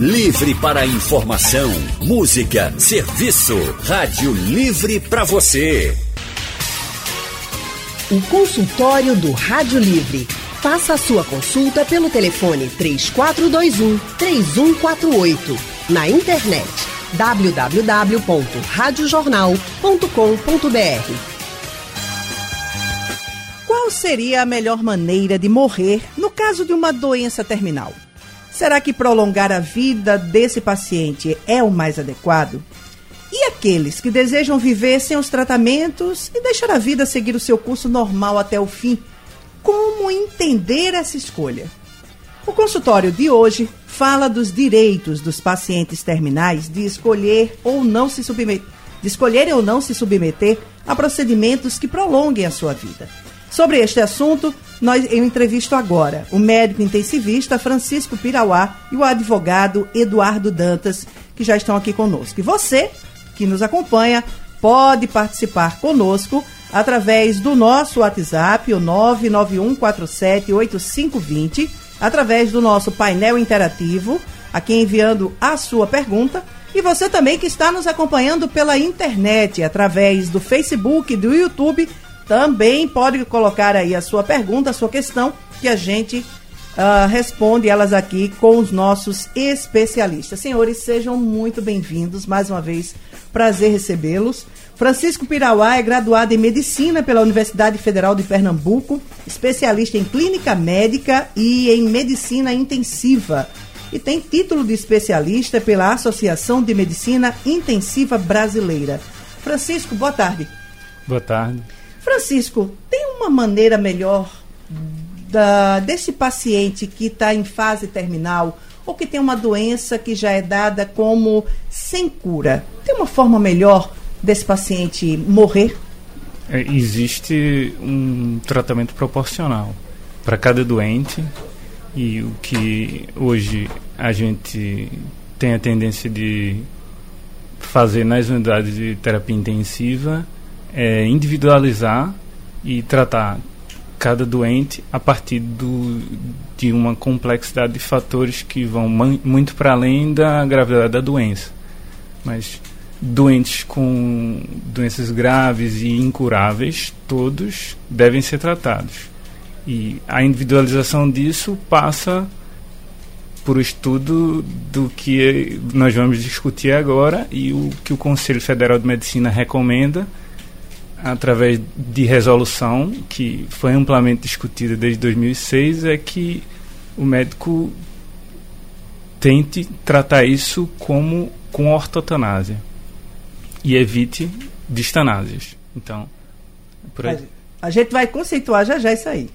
Livre para informação, música, serviço. Rádio Livre para você. O consultório do Rádio Livre. Faça a sua consulta pelo telefone 3421 3148. Na internet www.radiojornal.com.br. Qual seria a melhor maneira de morrer no caso de uma doença terminal? Será que prolongar a vida desse paciente é o mais adequado? E aqueles que desejam viver sem os tratamentos e deixar a vida seguir o seu curso normal até o fim? Como entender essa escolha? O consultório de hoje fala dos direitos dos pacientes terminais de escolher ou não se submeter, de escolherem ou não se submeter a procedimentos que prolonguem a sua vida. Sobre este assunto, nós, eu entrevisto agora o médico intensivista Francisco Pirauá e o advogado Eduardo Dantas, que já estão aqui conosco. E você, que nos acompanha, pode participar conosco através do nosso WhatsApp, o 991478520, através do nosso painel interativo, aqui enviando a sua pergunta. E você também que está nos acompanhando pela internet, através do Facebook, do YouTube também pode colocar aí a sua pergunta, a sua questão, que a gente uh, responde elas aqui com os nossos especialistas. Senhores, sejam muito bem-vindos mais uma vez. Prazer recebê-los. Francisco Pirauá é graduado em Medicina pela Universidade Federal de Pernambuco, especialista em Clínica Médica e em Medicina Intensiva. E tem título de especialista pela Associação de Medicina Intensiva Brasileira. Francisco, boa tarde. Boa tarde. Francisco, tem uma maneira melhor da, desse paciente que está em fase terminal ou que tem uma doença que já é dada como sem cura? Tem uma forma melhor desse paciente morrer? É, existe um tratamento proporcional para cada doente e o que hoje a gente tem a tendência de fazer nas unidades de terapia intensiva é, individualizar e tratar cada doente a partir do, de uma complexidade de fatores que vão muito para além da gravidade da doença. Mas doentes com doenças graves e incuráveis, todos devem ser tratados. E a individualização disso passa por o estudo do que nós vamos discutir agora e o que o Conselho Federal de Medicina recomenda através de resolução que foi amplamente discutida desde 2006 é que o médico tente tratar isso como com ortotanásia e evite distanásias. Então, por aí. A gente vai conceituar já já isso aí.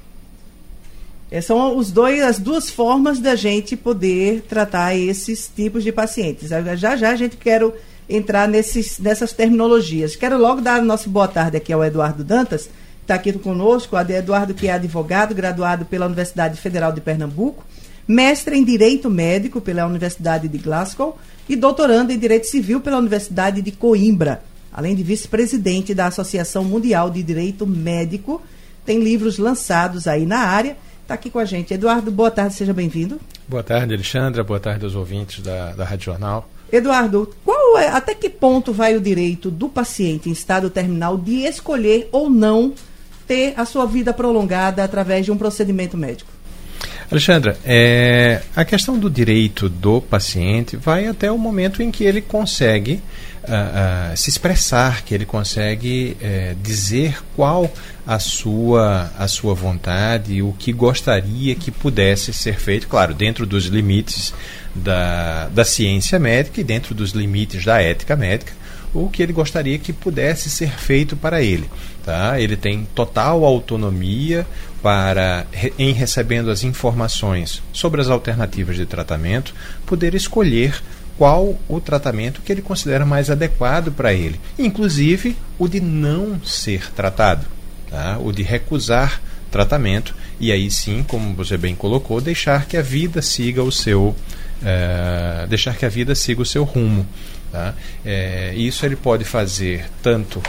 Essas são os dois, as duas formas da gente poder tratar esses tipos de pacientes. Já já a gente quer entrar nesses, nessas terminologias. Quero logo dar nossa boa tarde aqui ao Eduardo Dantas, que está aqui conosco. Eduardo, que é advogado, graduado pela Universidade Federal de Pernambuco, mestre em Direito Médico pela Universidade de Glasgow e doutorando em Direito Civil pela Universidade de Coimbra, além de vice-presidente da Associação Mundial de Direito Médico. Tem livros lançados aí na área. Está aqui com a gente. Eduardo, boa tarde, seja bem-vindo. Boa tarde, Alexandra. Boa tarde aos ouvintes da, da Rádio Jornal. Eduardo, qual é, até que ponto vai o direito do paciente em estado terminal de escolher ou não ter a sua vida prolongada através de um procedimento médico? Alexandra, é, a questão do direito do paciente vai até o momento em que ele consegue uh, uh, se expressar, que ele consegue uh, dizer qual a sua, a sua vontade, o que gostaria que pudesse ser feito, claro, dentro dos limites da, da ciência médica e dentro dos limites da ética médica, o que ele gostaria que pudesse ser feito para ele. Tá? Ele tem total autonomia para, em recebendo as informações sobre as alternativas de tratamento, poder escolher qual o tratamento que ele considera mais adequado para ele, inclusive o de não ser tratado, tá? o de recusar tratamento e aí sim, como você bem colocou, deixar que a vida siga o seu é, deixar que a vida siga o seu rumo. Tá? É, isso ele pode fazer tanto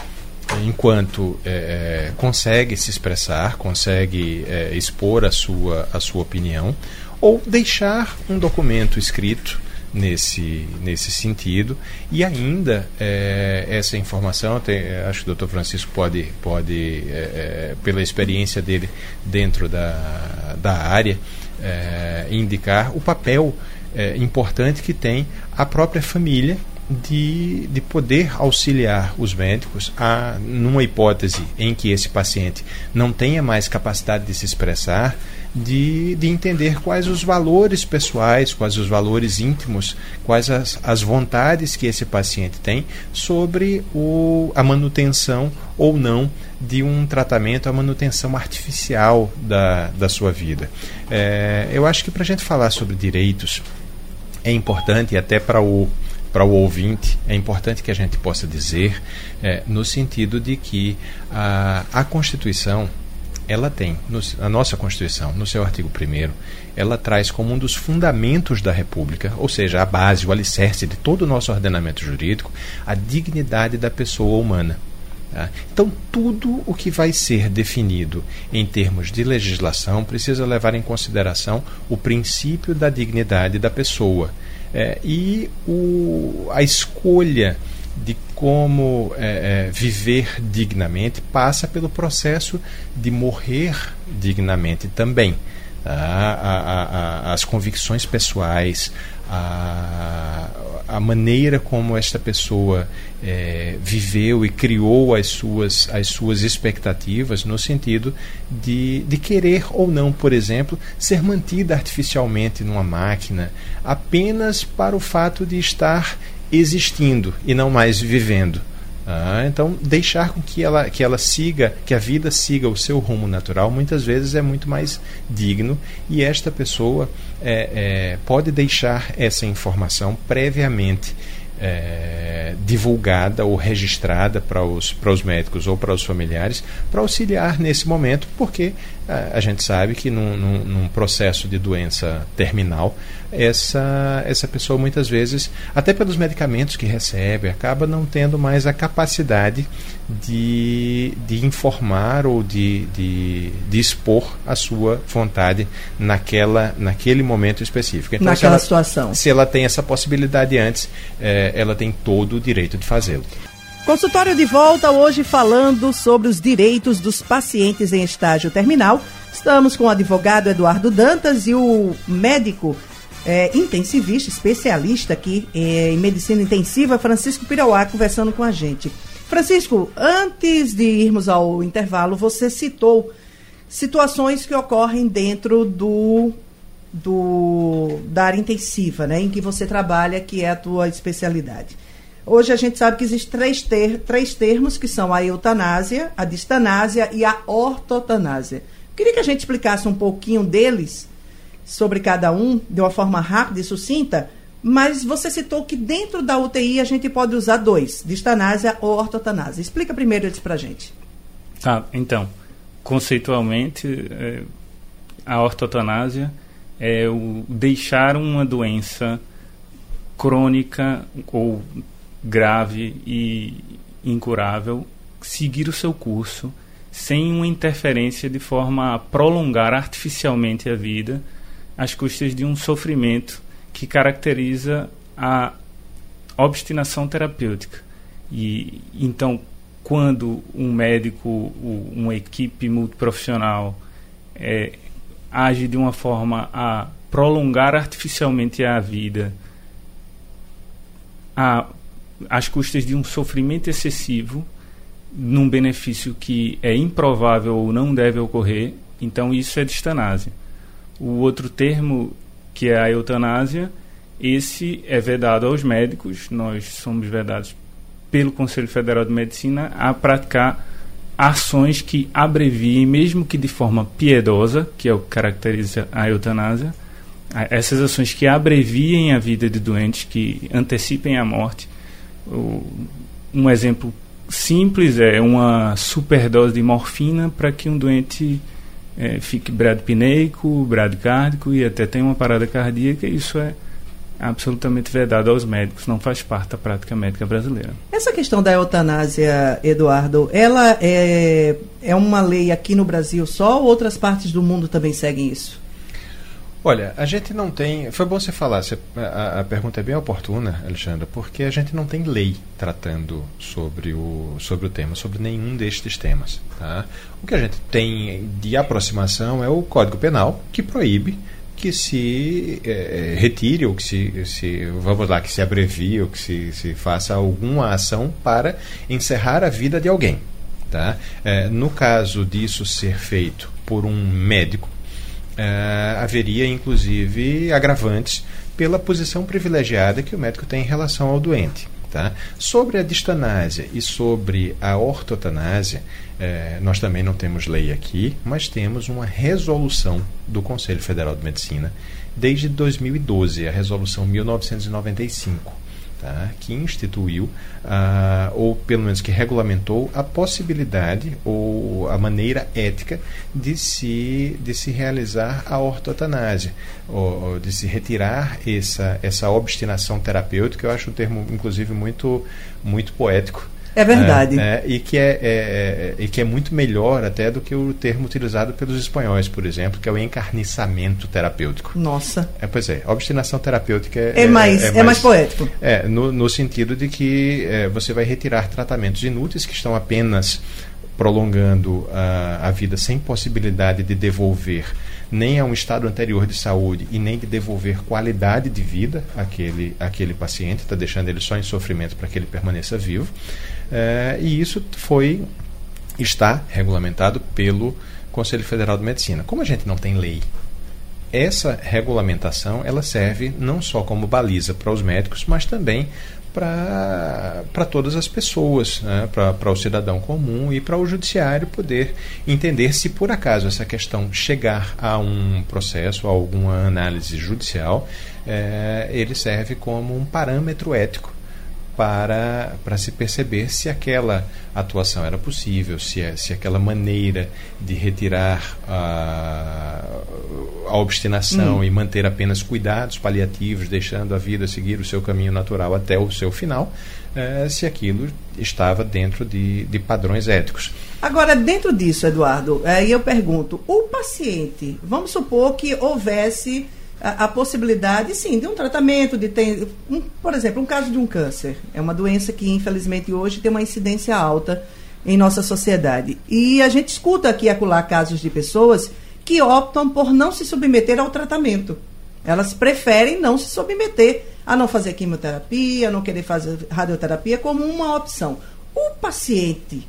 enquanto é, consegue se expressar, consegue expor a sua, a sua opinião, ou deixar um documento escrito nesse, nesse sentido. E ainda, é, essa informação, tem, acho que o Dr. Francisco pode, pode é, pela experiência dele dentro da, da área, é, indicar o papel importante que tem a própria família de, de poder auxiliar os médicos a, numa hipótese em que esse paciente não tenha mais capacidade de se expressar, de, de entender quais os valores pessoais, quais os valores íntimos, quais as, as vontades que esse paciente tem sobre o, a manutenção ou não de um tratamento, a manutenção artificial da, da sua vida. É, eu acho que para a gente falar sobre direitos é importante, até para o para o ouvinte, é importante que a gente possa dizer, é, no sentido de que a, a Constituição, ela tem, no, a nossa Constituição, no seu artigo 1, ela traz como um dos fundamentos da República, ou seja, a base, o alicerce de todo o nosso ordenamento jurídico, a dignidade da pessoa humana. Tá? Então, tudo o que vai ser definido em termos de legislação precisa levar em consideração o princípio da dignidade da pessoa. É, e o, a escolha de como é, é, viver dignamente passa pelo processo de morrer dignamente também. Tá? A, a, a, as convicções pessoais, a, a maneira como esta pessoa é, viveu e criou as suas, as suas expectativas no sentido de, de querer ou não, por exemplo, ser mantida artificialmente numa máquina apenas para o fato de estar existindo e não mais vivendo. Ah, então, deixar com que ela, que ela siga, que a vida siga o seu rumo natural, muitas vezes é muito mais digno. E esta pessoa é, é, pode deixar essa informação previamente é, divulgada ou registrada para os, para os médicos ou para os familiares para auxiliar nesse momento, porque a, a gente sabe que num, num, num, processo de doença terminal, essa, essa pessoa muitas vezes, até pelos medicamentos que recebe, acaba não tendo mais a capacidade de, de informar ou de, de, de expor a sua vontade naquela, naquele momento específico. Então, naquela ela, situação. Se ela tem essa possibilidade antes, é, ela tem todo o direito de fazê-lo. Consultório de volta hoje falando sobre os direitos dos pacientes em estágio terminal. Estamos com o advogado Eduardo Dantas e o médico é, intensivista, especialista aqui é, em medicina intensiva, Francisco Pirauá, conversando com a gente. Francisco, antes de irmos ao intervalo, você citou situações que ocorrem dentro do, do da área intensiva, né, em que você trabalha, que é a tua especialidade. Hoje a gente sabe que existem três, ter, três termos, que são a eutanásia, a distanásia e a ortotanásia. Queria que a gente explicasse um pouquinho deles, sobre cada um, de uma forma rápida e sucinta, mas você citou que dentro da UTI a gente pode usar dois, distanásia ou ortotanásia. Explica primeiro isso a gente. Tá, então, conceitualmente, é, a ortotanásia é o deixar uma doença crônica ou grave e incurável seguir o seu curso sem uma interferência de forma a prolongar artificialmente a vida às custas de um sofrimento que caracteriza a obstinação terapêutica. E então, quando um médico, uma equipe multiprofissional é, age de uma forma a prolongar artificialmente a vida, a às custas de um sofrimento excessivo, num benefício que é improvável ou não deve ocorrer, então isso é distanásia. O outro termo, que é a eutanásia, esse é vedado aos médicos, nós somos vedados pelo Conselho Federal de Medicina a praticar ações que abreviem, mesmo que de forma piedosa, que é o que caracteriza a eutanásia, essas ações que abreviem a vida de doentes, que antecipem a morte, um exemplo simples é uma superdose de morfina para que um doente é, fique bradipneico, bradicárdico e até tenha uma parada cardíaca. Isso é absolutamente vedado aos médicos, não faz parte da prática médica brasileira. Essa questão da eutanásia, Eduardo, ela é, é uma lei aqui no Brasil só ou outras partes do mundo também seguem isso? Olha, a gente não tem. Foi bom você falar, você, a, a, pergunta é bem oportuna, Alexandra, porque a gente não tem lei tratando sobre o, sobre o tema, sobre nenhum destes temas. Tá? O que a gente tem de aproximação é o Código Penal, que proíbe que se é, retire ou que se, se, vamos lá, que se abrevie ou que se, se faça alguma ação para encerrar a vida de alguém. Tá? É, no caso disso ser feito por um médico, uh, haveria inclusive agravantes pela posição privilegiada que o médico tem em relação ao doente. Tá? Sobre a distanásia e sobre a ortotanásia, eh, nós também não temos lei aqui, mas temos uma resolução do Conselho Federal de Medicina desde 2012, a resolução 1995 tá, que instituiu, ah, ou pelo menos que regulamentou, a possibilidade ou a maneira ética de se, de se realizar a ortotanásia, ou, de se retirar essa, essa obstinação terapêutica. Eu acho o termo, inclusive, muito, muito poético é verdade. É, é, e, que é, é, é, e que é muito melhor até do que o termo utilizado pelos espanhóis, por exemplo, que é o encarniçamento terapêutico. Nossa. É, pois é, obstinação terapêutica é, é, mais, é, mais, mais poético. É, no, no sentido de que você vai retirar tratamentos inúteis que estão apenas prolongando a, a vida sem possibilidade de devolver nem a um estado anterior de saúde e nem de devolver qualidade de vida àquele, àquele paciente, está deixando ele só em sofrimento para que ele permaneça vivo. É, e isso foi está regulamentado pelo Conselho Federal de Medicina. Como a gente não tem lei, essa regulamentação ela serve não só como baliza para os médicos, mas também para todas as pessoas, né? para o cidadão comum e para o judiciário poder entender se por acaso essa questão chegar a um processo, a alguma análise judicial, é, ele serve como um parâmetro ético para, para se perceber se aquela atuação era possível, se, se aquela maneira de retirar a, a obstinação hum. e manter apenas cuidados paliativos, deixando a vida seguir o seu caminho natural até o seu final, é, se aquilo estava dentro de, de padrões éticos. Agora, dentro disso, Eduardo, aí eu pergunto: o paciente, vamos supor que houvesse a, a, possibilidade, sim, de um tratamento, de ter, um, por exemplo, um caso de um câncer. É uma doença que, infelizmente, hoje tem uma incidência alta em nossa sociedade. E a gente escuta aqui acolá casos de pessoas que optam por não se submeter ao tratamento. Elas preferem não se submeter a não fazer quimioterapia, a não querer fazer radioterapia como uma opção. O paciente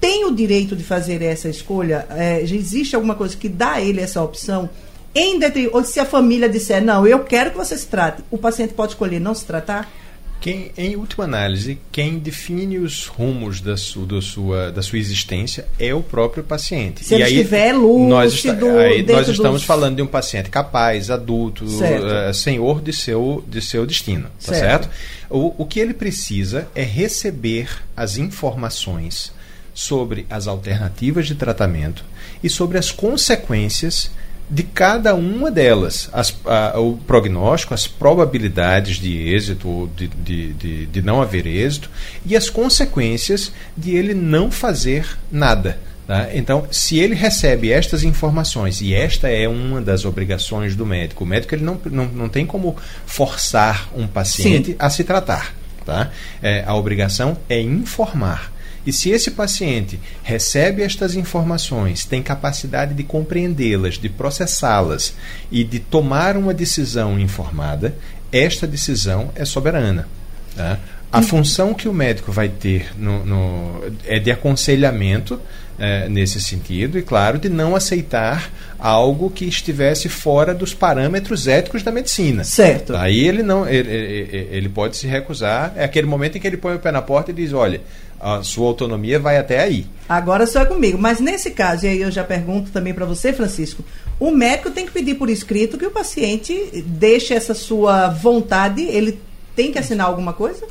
tem o direito de fazer essa escolha? É, existe alguma coisa que dá a ele essa opção? Em ou se a família disser, não, eu quero que você se trate, o paciente pode escolher não se tratar? Quem, em última análise, quem define os rumos da, su, da, sua, da sua existência é o próprio paciente. Se e ele aí, estiver lúcido... Nós, está, aí, nós estamos dos... falando de um paciente capaz, adulto, uh, senhor de seu, de seu destino. Tá certo? certo? O, o que ele precisa é receber as informações sobre as alternativas de tratamento e sobre as consequências de cada uma delas. As, a, o prognóstico, as probabilidades de êxito ou de, de, de, de, não haver êxito e as consequências de ele não fazer nada. Tá? Então, se ele recebe estas informações, e esta é uma das obrigações do médico, o médico ele não, não, não tem como forçar um paciente Sim. a se tratar. Tá? É, a obrigação é informar. E se esse paciente recebe estas informações, tem capacidade de compreendê-las, de processá-las e de tomar uma decisão informada, esta decisão é soberana. Tá? A função que o médico vai ter no, no, é de aconselhamento é, nesse sentido, e claro, de não aceitar algo que estivesse fora dos parâmetros éticos da medicina. Certo. Aí ele não, ele, ele, ele pode se recusar. É aquele momento em que ele põe o pé na porta e diz: olha, a sua autonomia vai até aí. Agora só é comigo. Mas nesse caso, e aí eu já pergunto também para você, Francisco, o médico tem que pedir por escrito que o paciente deixe essa sua vontade, ele tem que assinar alguma coisa?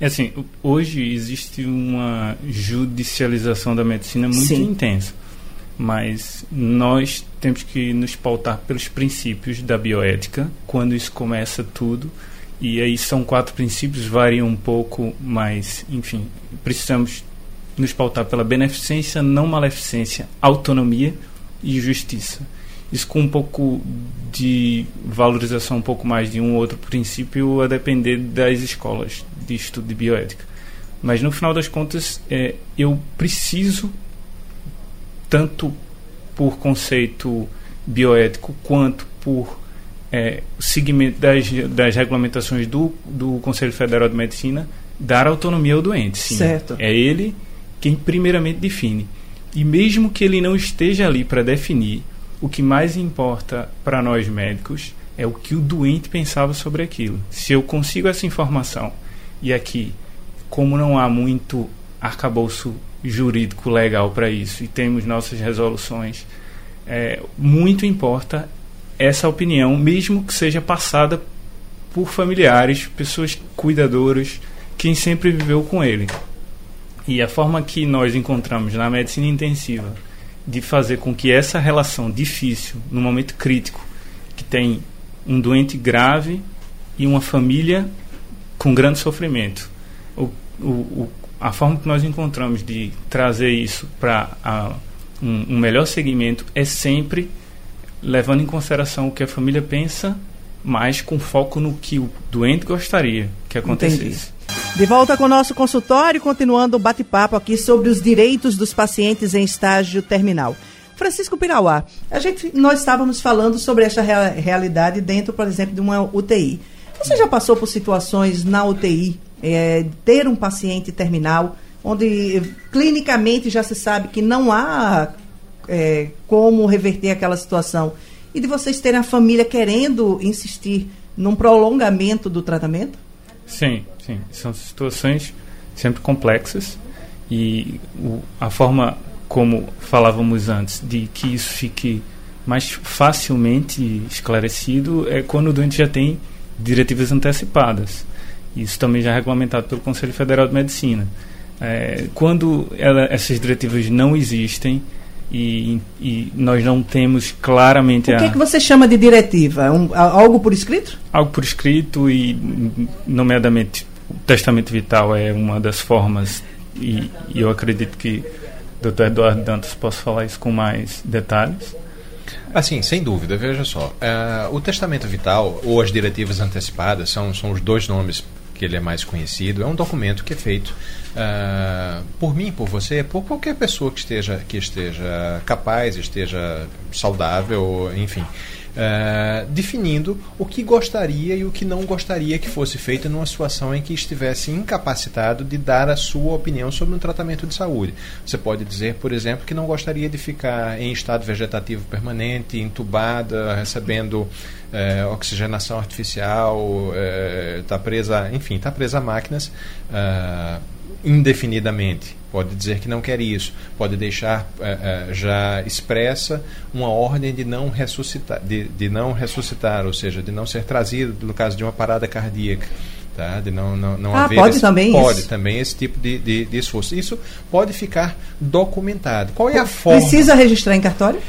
É assim, hoje existe uma judicialização da medicina muito Sim. intensa, mas nós temos que nos pautar pelos princípios da bioética, quando isso começa tudo, e aí são quatro princípios, variam um pouco, mas, enfim, precisamos nos pautar pela beneficência, não maleficência, autonomia e justiça. Isso com um pouco de valorização um pouco mais de um ou outro princípio a depender das escolas de estudo de bioética. Mas no final das contas, é, eu preciso, tanto por conceito bioético quanto por é, segmento das, das regulamentações do, do Conselho Federal de Medicina, dar autonomia ao doente. Sim. Certo. É ele quem primeiramente define. E mesmo que ele não esteja ali para definir, o que mais importa para nós médicos é o que o doente pensava sobre aquilo. Se eu consigo essa informação, e aqui, como não há muito arcabouço jurídico legal para isso, e temos nossas resoluções, é, muito importa essa opinião, mesmo que seja passada por familiares, pessoas cuidadoras, quem sempre viveu com ele. E a forma que nós encontramos na medicina intensiva de fazer com que essa relação difícil, no momento crítico, que tem um doente grave e uma família com grande sofrimento, o, o, o, a forma que nós encontramos de trazer isso para um, um melhor segmento é sempre levando em consideração o que a família pensa, mas com foco no que o doente gostaria que acontecesse. Entendi. De volta com o nosso consultório, continuando o bate-papo aqui sobre os direitos dos pacientes em estágio terminal. Francisco Pirauá, a gente, nós estávamos falando sobre essa realidade dentro, por exemplo, de uma UTI. Você já passou por situações na UTI, é, ter um paciente terminal, onde clinicamente já se sabe que não há é, como reverter aquela situação, e de vocês terem a família querendo insistir num prolongamento do tratamento? Sim, sim. São situações sempre complexas e o, a forma como falávamos antes de que isso fique mais facilmente esclarecido é quando o doente já tem diretivas antecipadas. Isso também já é regulamentado pelo Conselho Federal de Medicina. É, quando ela, essas diretivas não existem, e, e, nós não temos claramente o que, a... é que você chama de diretiva um, algo por escrito algo por escrito e nomeadamente o testamento vital é uma das formas e, e eu acredito que o Dr. Eduardo Dantas possa falar isso com mais detalhes Assim, sem dúvida, veja só. Uh, o testamento vital ou as diretivas antecipadas são, são os dois nomes que ele é mais conhecido. É um documento que é feito uh, por mim, por você, por qualquer pessoa que esteja, que esteja capaz, esteja saudável, enfim. Uh, definindo o que gostaria e o que não gostaria que fosse feito numa situação em que estivesse incapacitado de dar a sua opinião sobre um tratamento de saúde. Você pode dizer, por exemplo, que não gostaria de ficar em estado vegetativo permanente, entubada, recebendo uh, oxigenação artificial, está uh, presa, enfim, está presa a máquinas indefinidamente. Pode dizer que não quer isso. Pode deixar uh, uh, já expressa uma ordem de não ressuscitar, de, de não ressuscitar, ou seja, de não ser trazido no caso de uma parada cardíaca. Tá? De não, não, não ah, haver pode esse, também pode isso. também esse tipo de, de, de esforço. Isso pode ficar documentado. Qual é a forma? Precisa registrar em cartório?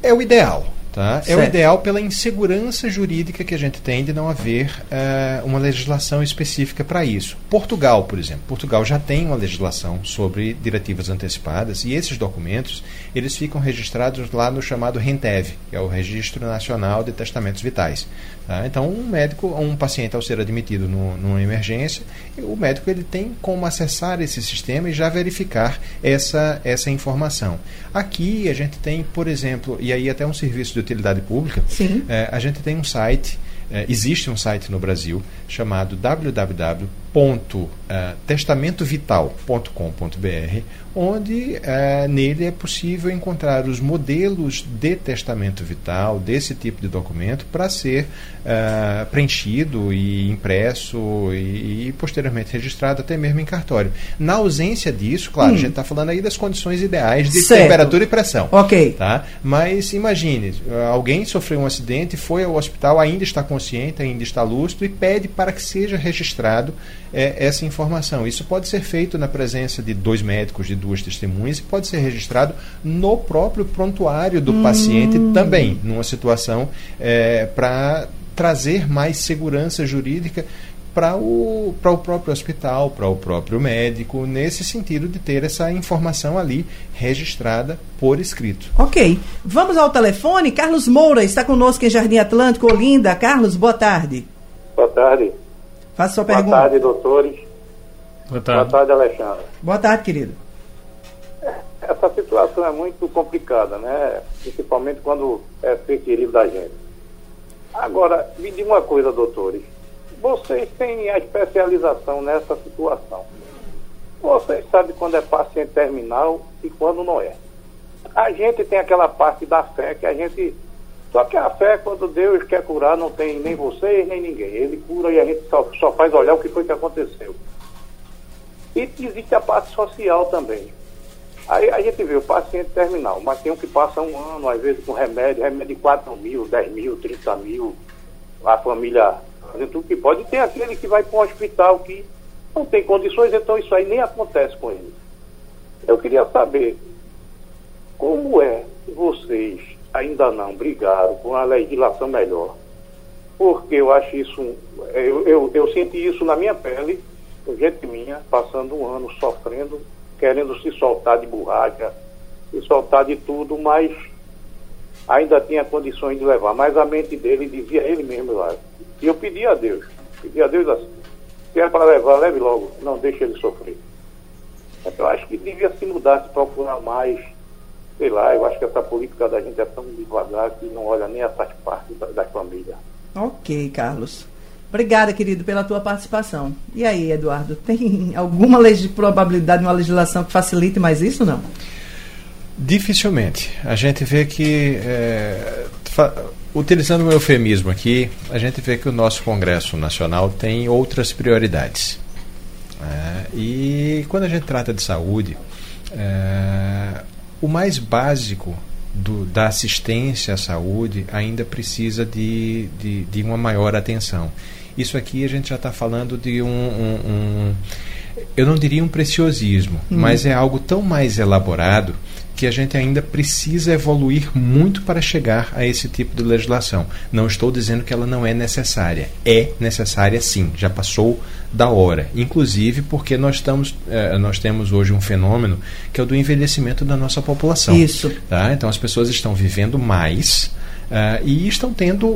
É o ideal. Tá? É o ideal pela insegurança jurídica que a gente tem de não haver uh, uma legislação específica para isso. Portugal, por exemplo. Portugal já tem uma legislação sobre diretivas antecipadas e esses documentos eles ficam registrados lá no chamado RENTEV, que é o Registro Nacional de Testamentos Vitais. Tá? Então, um médico, um paciente ao ser admitido no, numa emergência, o médico ele tem como acessar esse sistema e já verificar essa, essa informação. Aqui a gente tem, por exemplo, e aí até um serviço de utilidade pública, é, a gente tem um site, é, existe um site no Brasil chamado www.testamentovital.com.br, onde é, nele é possível encontrar os modelos de testamento vital desse tipo de documento para ser é, preenchido e impresso e, e, posteriormente registrado até mesmo em cartório. Na ausência disso, claro, hum. a gente está falando aí das condições ideais de certo. temperatura e pressão. Ok. Tá? Mas imagine, alguém sofreu um acidente, foi ao hospital, ainda está consciente, ainda está lúcido e pede para que seja registrado é, essa informação. Isso pode ser feito na presença de dois médicos, de duas testemunhas, e pode ser registrado no próprio prontuário do hum. paciente também, numa situação é, para trazer mais segurança jurídica para o, o próprio hospital, para o próprio médico, nesse sentido de ter essa informação ali registrada por escrito. Ok. Vamos ao telefone. Carlos Moura está conosco em Jardim Atlântico, Olinda. Carlos, boa tarde. Boa tarde. Faça sua boa pergunta. Boa tarde, doutores. Boa tarde. Boa tarde, Alexandre. Boa tarde, querido. Essa situação é muito complicada, né? Principalmente quando é ser querido da gente. Agora, me diga uma coisa, doutores vocês têm a especialização nessa situação. Vocês sabem quando é paciente terminal e quando não é. A gente tem aquela parte da fé que a gente. Só que a fé, quando Deus quer curar, não tem nem vocês, nem ninguém. Ele cura e a gente só, só faz olhar o que foi que aconteceu. E existe a parte social também. Aí a gente vê o paciente terminal, mas tem um que passa um ano, às vezes com remédio, remédio de 4 mil, 10 mil, 30 mil. A família fazendo tudo que pode. E tem aquele que vai para um hospital que não tem condições, então isso aí nem acontece com ele. Eu queria saber como é que vocês ainda não brigaram com a legislação melhor. Porque eu acho isso, eu, eu, eu senti isso na minha pele, gente minha, passando um ano sofrendo, querendo se soltar de borracha, se soltar de tudo, mas ainda tinha condições de levar. Mas a mente dele dizia ele mesmo, acho e eu pedi a Deus, pedi a Deus assim, se é para levar, leve logo, não deixe ele sofrer. Então, eu acho que devia se mudar, se procurar mais, sei lá, eu acho que essa política da gente é tão devagar que não olha nem essas partes da, da família. Ok, Carlos. Obrigada, querido, pela tua participação. E aí, Eduardo, tem alguma probabilidade de uma legislação que facilite mais isso, não? Dificilmente. A gente vê que é, Utilizando o eufemismo aqui, a gente vê que o nosso Congresso Nacional tem outras prioridades. É, e quando a gente trata de saúde, é, o mais básico do, da assistência à saúde ainda precisa de, de, de, uma maior atenção. Isso aqui a gente já está falando de um, um, um, eu não diria um preciosismo, hum. mas é algo tão mais elaborado que a gente ainda precisa evoluir muito para chegar a esse tipo de legislação. Não estou dizendo que ela não é necessária. É necessária sim, já passou da hora. Inclusive porque nós, estamos, eh, nós temos hoje um fenômeno que é o do envelhecimento da nossa população. Isso. Tá? Então as pessoas estão vivendo mais. Uh, e estão tendo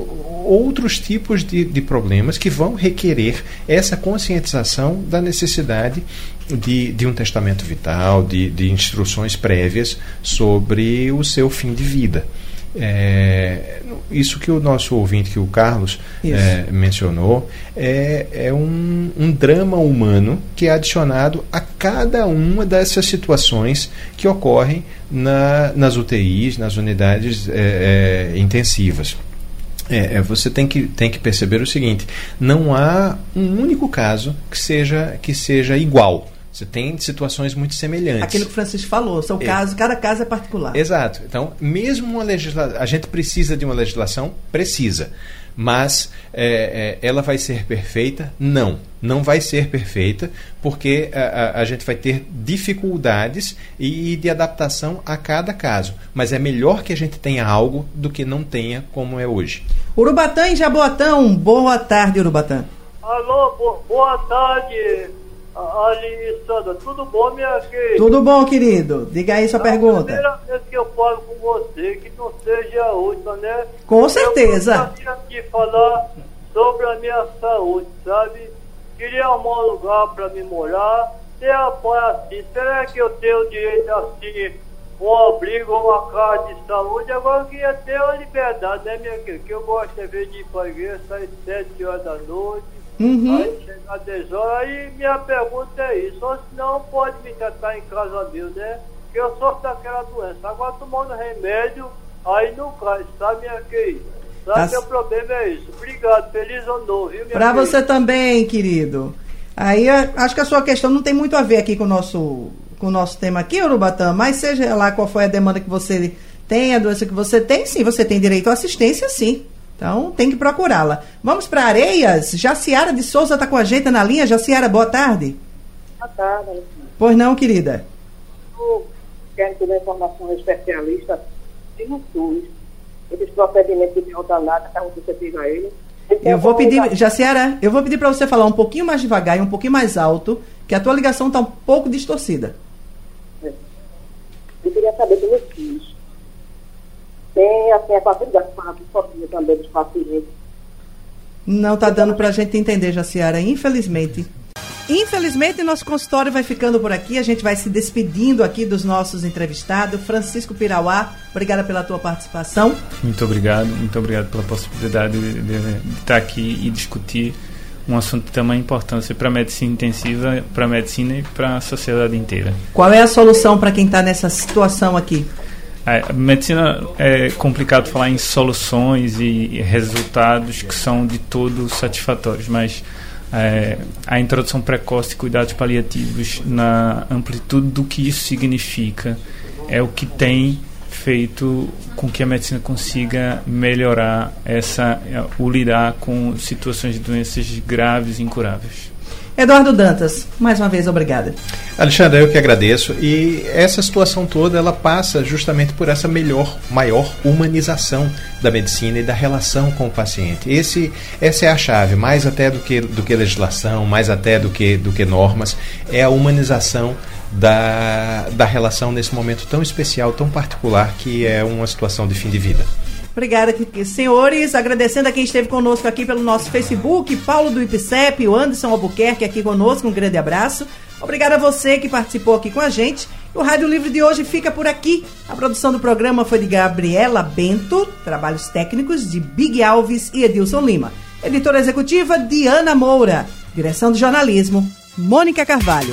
outros tipos de, de problemas que vão requerer essa conscientização da necessidade de, de um testamento vital, de, de instruções prévias sobre o seu fim de vida. É, isso que o nosso ouvinte, que o Carlos é, mencionou, é, é um, um, drama humano que é adicionado a cada uma dessas situações que ocorrem na, nas UTIs, nas unidades é, é, intensivas. É, é, você tem que, tem que perceber o seguinte: não há um único caso que seja, que seja igual. Você tem situações muito semelhantes. Aquilo que o Francisco falou, são é. casos, cada caso é particular. Exato. Então, mesmo uma legislação, a gente precisa de uma legislação, precisa. Mas é, é, ela vai ser perfeita? Não, não vai ser perfeita, porque a, a, a gente vai ter dificuldades e, e, de adaptação a cada caso. Mas é melhor que a gente tenha algo do que não tenha como é hoje. Urubatã e Jaboatão, boa tarde, Urubatã. Alô, boa tarde. Alessandra, tudo bom, minha querida? Tudo bom, querido. Diga aí sua é pergunta. É a primeira vez que eu falo com você, que não seja a última, né? Com certeza. Eu aqui falar sobre a minha saúde, sabe? Queria arrumar um lugar para me morar. Ter apoio assim. Será que eu tenho direito assim? Um abrigo, uma casa de saúde, agora eu queria ter uma liberdade, né, minha querida? Que eu gosto de ver de ir para a igreja, sair sete horas da noite, Uhum. Aí chega 10 horas, aí minha pergunta é isso, ou senão pode me tratar em casa mesmo, né? Porque eu sofro daquela doença. Agora tomando remédio, aí não cai, sabe, minha querida? Sabe, tá... meu problema é isso. Obrigado, feliz ano novo, viu, minha Pra querida? você também, querido. Aí acho que a sua questão não tem muito a ver aqui com o nosso, com o nosso tema aqui, Urubatã, mas seja lá qual foi a demanda que você tem, a doença que você tem, sim, você tem direito à assistência, sim. Então tem que procurá-la. Vamos para Areias. Jaciara de Souza está com a gente na linha. Jaciara, boa tarde. Boa tarde. Pois não, querida? Eu quero ter informação especialista e no SUS. Esses procedimentos de que você teve a ele, Eu vou pedir, Jaciara, eu vou pedir para você falar um pouquinho mais devagar e um pouquinho mais alto, que a tua ligação está um pouco distorcida. Eu queria saber pelos filhos. Tem, assim, a facilidade de falar sozinha também dos pacientes. Não está dando para a gente entender, Jaciara, infelizmente. Infelizmente, nosso consultório vai ficando por aqui. A gente vai se despedindo aqui dos nossos entrevistados. Francisco Pirauá, obrigada pela tua participação. Muito obrigado, muito obrigado pela possibilidade de, de, de estar aqui e discutir um assunto de tamanha importância para a medicina intensiva, para a medicina e para a sociedade inteira. Qual é a solução para quem está nessa situação aqui? A medicina é complicado falar em soluções e resultados que são de todo satisfatórios, mas é, a introdução precoce de cuidados paliativos na amplitude do que isso significa é o que tem feito com que a medicina consiga melhorar essa o lidar com situações de doenças graves e incuráveis. Eduardo Dantas, mais uma vez obrigada. Alexandre, eu que agradeço. E essa situação toda ela passa justamente por essa melhor, maior humanização da medicina e da relação com o paciente. Esse, essa é a chave, mais até do que, do que legislação, mais até do que, do que normas, é a humanização da, da relação nesse momento tão especial, tão particular, que é uma situação de fim de vida. Obrigada, senhores. Agradecendo a quem esteve conosco aqui pelo nosso Facebook, Paulo do IPCEP, o Anderson Albuquerque aqui conosco, um grande abraço. Obrigada a você que participou aqui com a gente. O Rádio Livre de hoje fica por aqui. A produção do programa foi de Gabriela Bento, trabalhos técnicos de Big Alves e Edilson Lima. Editora executiva, Diana Moura. Direção de jornalismo, Mônica Carvalho.